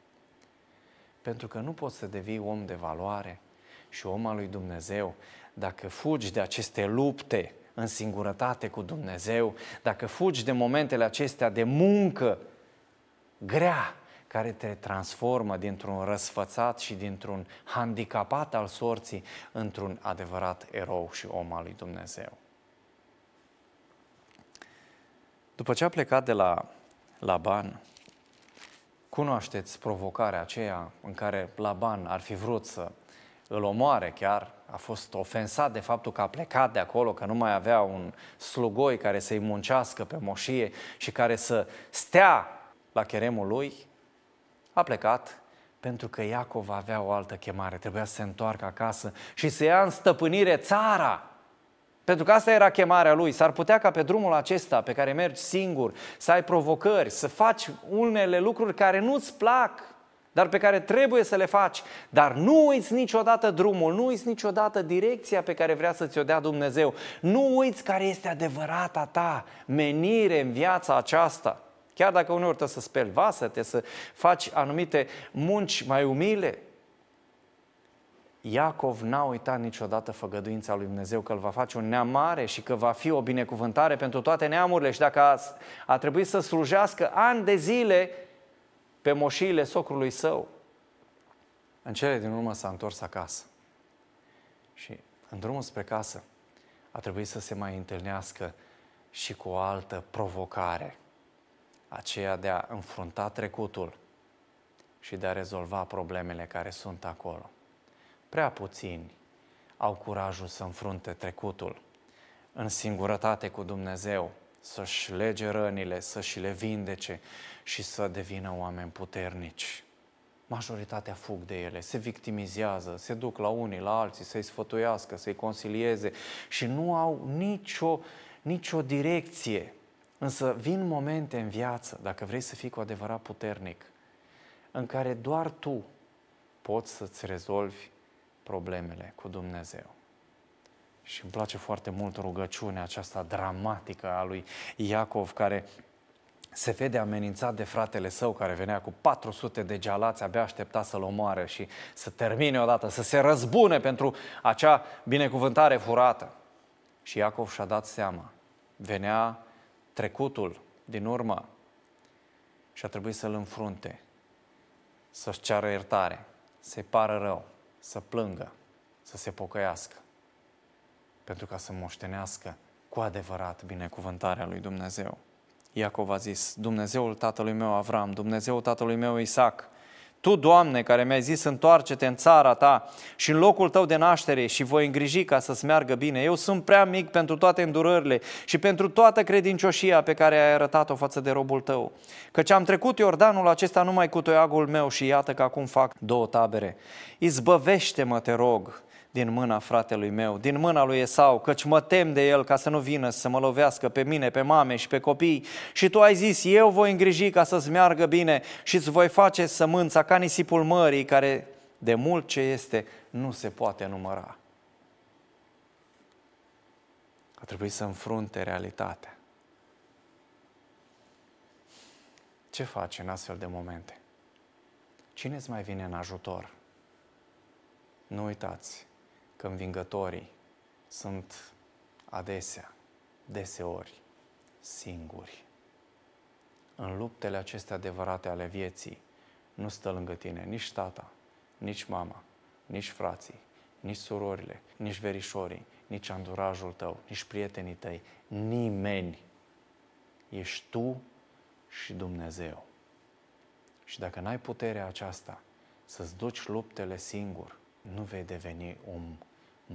Pentru că nu poți să devii om de valoare și om al lui Dumnezeu dacă fugi de aceste lupte în singurătate cu Dumnezeu, dacă fugi de momentele acestea de muncă grea care te transformă dintr-un răsfățat și dintr-un handicapat al sorții într-un adevărat erou și om al lui Dumnezeu. După ce a plecat de la Laban, cunoașteți provocarea aceea în care Laban ar fi vrut să îl omoare chiar, a fost ofensat de faptul că a plecat de acolo, că nu mai avea un slugoi care să-i muncească pe moșie și care să stea la cheremul lui, a plecat pentru că Iacov avea o altă chemare, trebuia să se întoarcă acasă și să ia în stăpânire țara. Pentru că asta era chemarea lui. S-ar putea ca pe drumul acesta pe care mergi singur, să ai provocări, să faci unele lucruri care nu-ți plac, dar pe care trebuie să le faci. Dar nu uiți niciodată drumul, nu uiți niciodată direcția pe care vrea să ți-o dea Dumnezeu. Nu uiți care este adevărata ta menire în viața aceasta. Chiar dacă uneori trebuie să speli vasă, să faci anumite munci mai umile, Iacov n-a uitat niciodată făgăduința lui Dumnezeu că îl va face un neam mare și că va fi o binecuvântare pentru toate neamurile. Și dacă a, a trebuit să slujească ani de zile pe moșiile socrului său, în cele din urmă s-a întors acasă. Și în drumul spre casă a trebuit să se mai întâlnească și cu o altă provocare – aceea de a înfrunta trecutul și de a rezolva problemele care sunt acolo. Prea puțini au curajul să înfrunte trecutul în singurătate cu Dumnezeu, să-și lege rănile, să-și le vindece și să devină oameni puternici. Majoritatea fug de ele, se victimizează, se duc la unii, la alții, să-i sfătuiască, să-i consilieze și nu au nicio, nicio direcție. Însă vin momente în viață, dacă vrei să fii cu adevărat puternic, în care doar tu poți să-ți rezolvi problemele cu Dumnezeu. Și îmi place foarte mult rugăciunea aceasta dramatică a lui Iacov, care se vede amenințat de fratele său care venea cu 400 de gealați, abia aștepta să-l omoare și să termine odată, să se răzbune pentru acea binecuvântare furată. Și Iacov și-a dat seama. Venea trecutul din urmă și a trebuit să-l înfrunte, să-și ceară iertare, să-i pară rău, să plângă, să se pocăiască, pentru ca să moștenească cu adevărat binecuvântarea lui Dumnezeu. Iacov a zis, Dumnezeul tatălui meu Avram, Dumnezeul tatălui meu Isaac, tu, Doamne, care mi-ai zis, întoarce-te în țara ta și în locul tău de naștere și voi îngriji ca să-ți meargă bine. Eu sunt prea mic pentru toate îndurările și pentru toată credincioșia pe care ai arătat-o față de robul tău. Căci am trecut Iordanul acesta numai cu toiagul meu și iată că acum fac două tabere. Izbăvește-mă, te rog, din mâna fratelui meu, din mâna lui Esau, căci mă tem de el ca să nu vină să mă lovească pe mine, pe mame și pe copii. Și tu ai zis, eu voi îngriji ca să-ți meargă bine și îți voi face sămânța ca nisipul mării, care de mult ce este nu se poate număra. A trebuit să înfrunte realitatea. Ce faci în astfel de momente? Cine îți mai vine în ajutor? Nu uitați, că învingătorii sunt adesea, deseori, singuri. În luptele acestea adevărate ale vieții nu stă lângă tine nici tata, nici mama, nici frații, nici surorile, nici verișorii, nici andurajul tău, nici prietenii tăi, nimeni. Ești tu și Dumnezeu. Și dacă n-ai puterea aceasta să-ți duci luptele singur, nu vei deveni om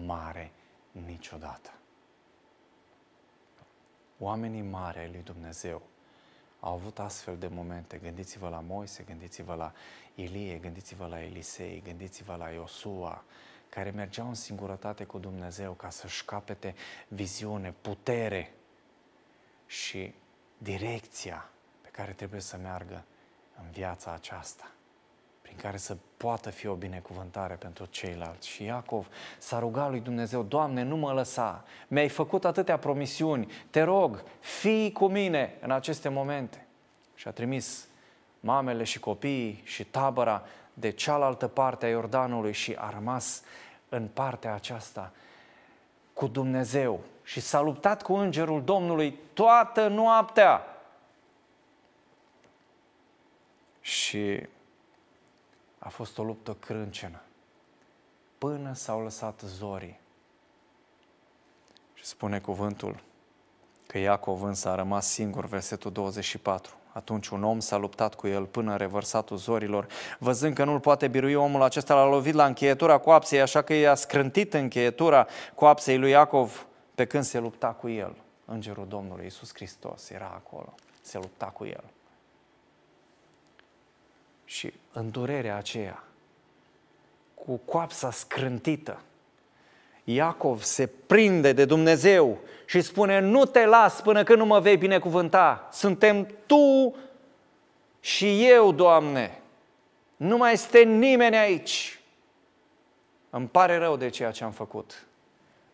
mare niciodată. Oamenii mari ai lui Dumnezeu au avut astfel de momente. Gândiți-vă la Moise, gândiți-vă la Ilie, gândiți-vă la Elisei, gândiți-vă la Iosua, care mergeau în singurătate cu Dumnezeu ca să-și capete viziune, putere și direcția pe care trebuie să meargă în viața aceasta prin care să poată fi o binecuvântare pentru ceilalți. Și Iacov s-a rugat lui Dumnezeu, Doamne, nu mă lăsa, mi-ai făcut atâtea promisiuni, te rog, fii cu mine în aceste momente. Și a trimis mamele și copiii și tabăra de cealaltă parte a Iordanului și a rămas în partea aceasta cu Dumnezeu și s-a luptat cu îngerul Domnului toată noaptea. Și a fost o luptă crâncenă, până s-au lăsat zorii. Și spune cuvântul că Iacov însă a rămas singur, versetul 24. Atunci un om s-a luptat cu el până revărsatul zorilor. Văzând că nu-l poate birui omul acesta, l-a lovit la încheietura coapsei, așa că i-a scrântit încheietura coapsei lui Iacov pe când se lupta cu el. Îngerul Domnului Iisus Hristos era acolo, se lupta cu el. Și în durerea aceea, cu coapsa scrântită, Iacov se prinde de Dumnezeu și spune, nu te las până când nu mă vei binecuvânta. Suntem Tu și eu, Doamne. Nu mai este nimeni aici. Îmi pare rău de ceea ce am făcut,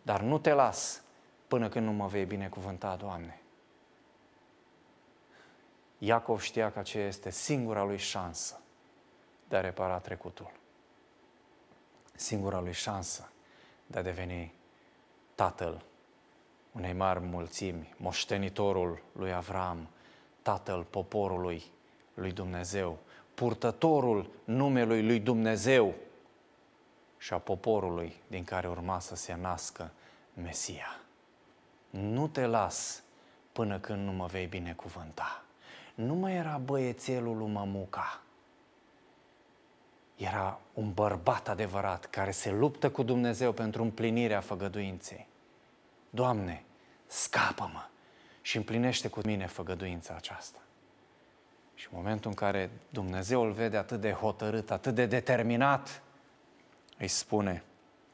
dar nu te las până când nu mă vei binecuvânta, Doamne. Iacov știa că aceea este singura lui șansă de a repara trecutul. Singura lui șansă de a deveni tatăl unei mari mulțimi, moștenitorul lui Avram, tatăl poporului lui Dumnezeu, purtătorul numelui lui Dumnezeu și a poporului din care urma să se nască Mesia. Nu te las până când nu mă vei binecuvânta. nu mai era băiețelul lui Mămuca. Era un bărbat adevărat care se luptă cu Dumnezeu pentru împlinirea făgăduinței. Doamne, scapă-mă și împlinește cu mine făgăduința aceasta. Și în momentul în care Dumnezeu îl vede atât de hotărât, atât de determinat, îi spune,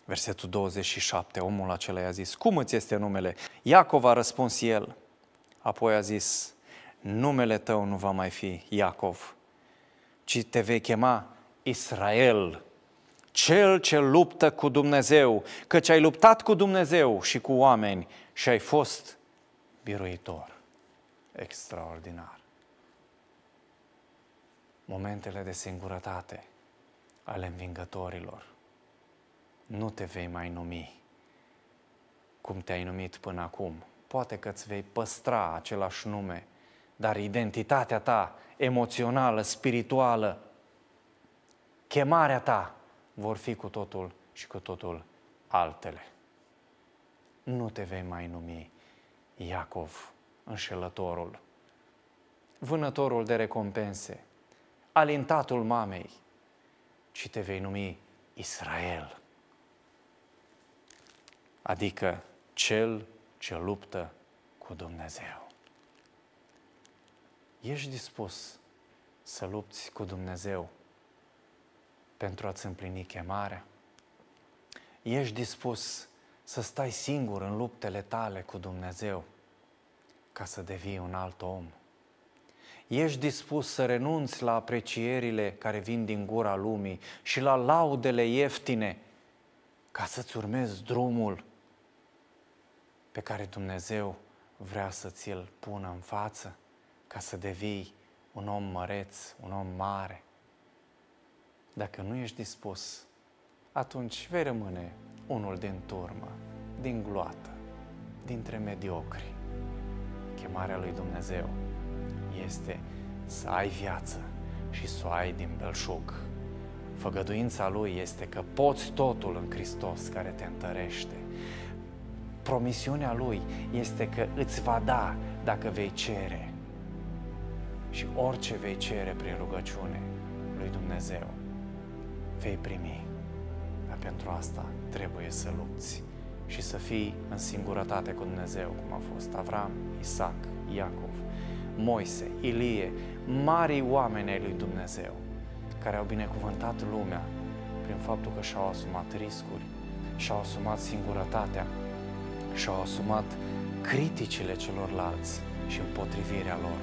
versetul 27, omul acela i-a zis, cum îți este numele? Iacov a răspuns el, apoi a zis, numele tău nu va mai fi Iacov, ci te vei chema Israel, cel ce luptă cu Dumnezeu, căci ai luptat cu Dumnezeu și cu oameni și ai fost biruitor. Extraordinar. Momentele de singurătate ale învingătorilor. Nu te vei mai numi cum te-ai numit până acum. Poate că îți vei păstra același nume, dar identitatea ta emoțională, spirituală, chemarea ta vor fi cu totul și cu totul altele. Nu te vei mai numi Iacov, înșelătorul, vânătorul de recompense, alintatul mamei, ci te vei numi Israel, adică cel ce luptă cu Dumnezeu. Ești dispus să lupți cu Dumnezeu pentru a-ți împlini chemarea? Ești dispus să stai singur în luptele tale cu Dumnezeu ca să devii un alt om? Ești dispus să renunți la aprecierile care vin din gura lumii și la laudele ieftine ca să-ți urmezi drumul pe care Dumnezeu vrea să ți-l pună în față ca să devii un om măreț, un om mare? Dacă nu ești dispus, atunci vei rămâne unul din turmă, din gloată, dintre mediocri. Chemarea lui Dumnezeu este să ai viață și să o ai din belșug. Făgăduința Lui este că poți totul în Hristos care te întărește. Promisiunea Lui este că îți va da dacă vei cere. Și orice vei cere prin rugăciune lui Dumnezeu, vei primi. Dar pentru asta trebuie să lupți și să fii în singurătate cu Dumnezeu, cum a fost Avram, Isaac, Iacov, Moise, Ilie, mari oameni ai lui Dumnezeu, care au binecuvântat lumea prin faptul că și-au asumat riscuri, și-au asumat singurătatea, și-au asumat criticile celorlalți și împotrivirea lor,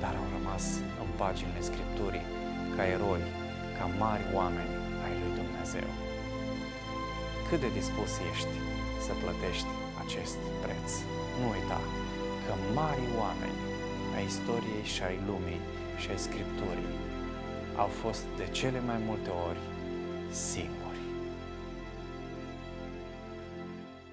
dar au rămas în paginile Scripturii ca eroi ca mari oameni ai lui Dumnezeu. Cât de dispus ești să plătești acest preț? Nu uita că mari oameni ai istoriei și ai lumii și ai Scripturii au fost de cele mai multe ori singuri.